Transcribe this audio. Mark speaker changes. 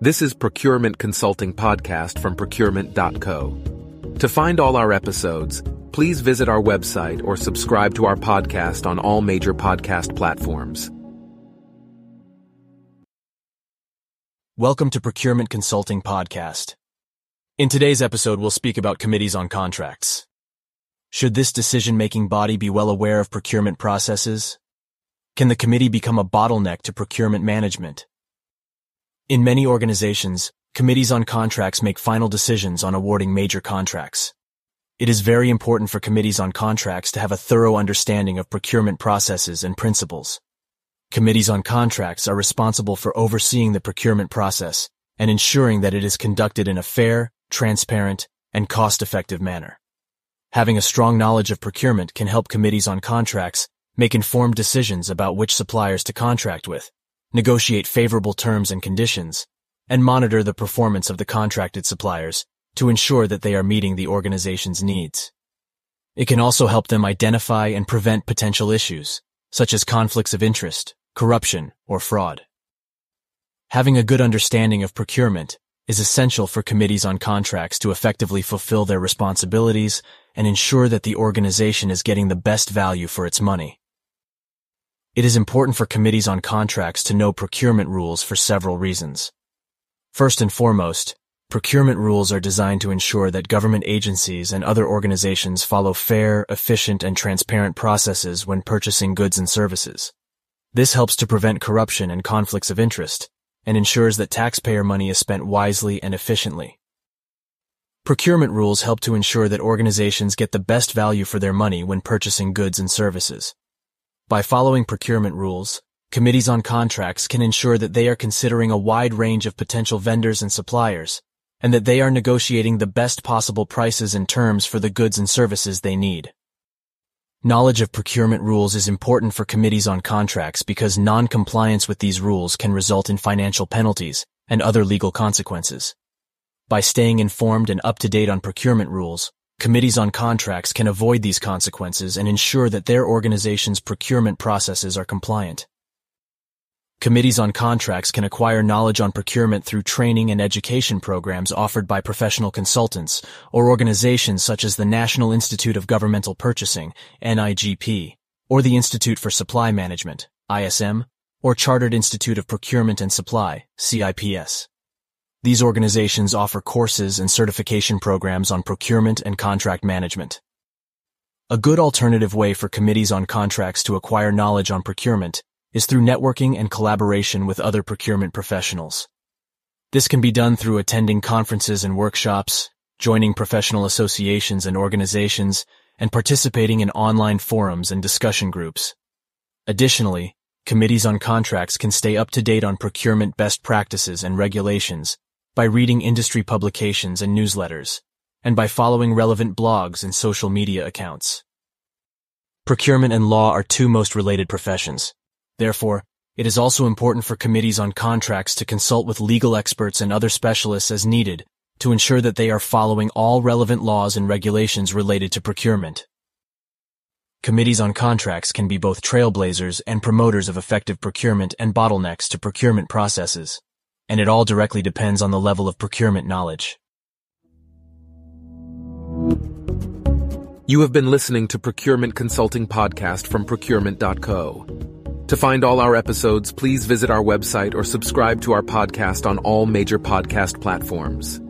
Speaker 1: This is Procurement Consulting Podcast from procurement.co. To find all our episodes, please visit our website or subscribe to our podcast on all major podcast platforms.
Speaker 2: Welcome to Procurement Consulting Podcast. In today's episode, we'll speak about committees on contracts. Should this decision-making body be well aware of procurement processes? Can the committee become a bottleneck to procurement management? In many organizations, committees on contracts make final decisions on awarding major contracts. It is very important for committees on contracts to have a thorough understanding of procurement processes and principles. Committees on contracts are responsible for overseeing the procurement process and ensuring that it is conducted in a fair, transparent, and cost-effective manner. Having a strong knowledge of procurement can help committees on contracts make informed decisions about which suppliers to contract with negotiate favorable terms and conditions, and monitor the performance of the contracted suppliers to ensure that they are meeting the organization's needs. It can also help them identify and prevent potential issues, such as conflicts of interest, corruption, or fraud. Having a good understanding of procurement is essential for committees on contracts to effectively fulfill their responsibilities and ensure that the organization is getting the best value for its money. It is important for committees on contracts to know procurement rules for several reasons. First and foremost, procurement rules are designed to ensure that government agencies and other organizations follow fair, efficient, and transparent processes when purchasing goods and services. This helps to prevent corruption and conflicts of interest, and ensures that taxpayer money is spent wisely and efficiently. Procurement rules help to ensure that organizations get the best value for their money when purchasing goods and services. By following procurement rules, committees on contracts can ensure that they are considering a wide range of potential vendors and suppliers, and that they are negotiating the best possible prices and terms for the goods and services they need. Knowledge of procurement rules is important for committees on contracts because non-compliance with these rules can result in financial penalties and other legal consequences. By staying informed and up to date on procurement rules, Committees on contracts can avoid these consequences and ensure that their organization's procurement processes are compliant. Committees on contracts can acquire knowledge on procurement through training and education programs offered by professional consultants or organizations such as the National Institute of Governmental Purchasing, NIGP, or the Institute for Supply Management, ISM, or Chartered Institute of Procurement and Supply, CIPS. These organizations offer courses and certification programs on procurement and contract management. A good alternative way for committees on contracts to acquire knowledge on procurement is through networking and collaboration with other procurement professionals. This can be done through attending conferences and workshops, joining professional associations and organizations, and participating in online forums and discussion groups. Additionally, committees on contracts can stay up to date on procurement best practices and regulations by reading industry publications and newsletters, and by following relevant blogs and social media accounts. Procurement and law are two most related professions. Therefore, it is also important for committees on contracts to consult with legal experts and other specialists as needed to ensure that they are following all relevant laws and regulations related to procurement. Committees on contracts can be both trailblazers and promoters of effective procurement and bottlenecks to procurement processes and it all directly depends on the level of procurement knowledge.
Speaker 1: You have been listening to Procurement Consulting Podcast from procurement.co. To find all our episodes, please visit our website or subscribe to our podcast on all major podcast platforms.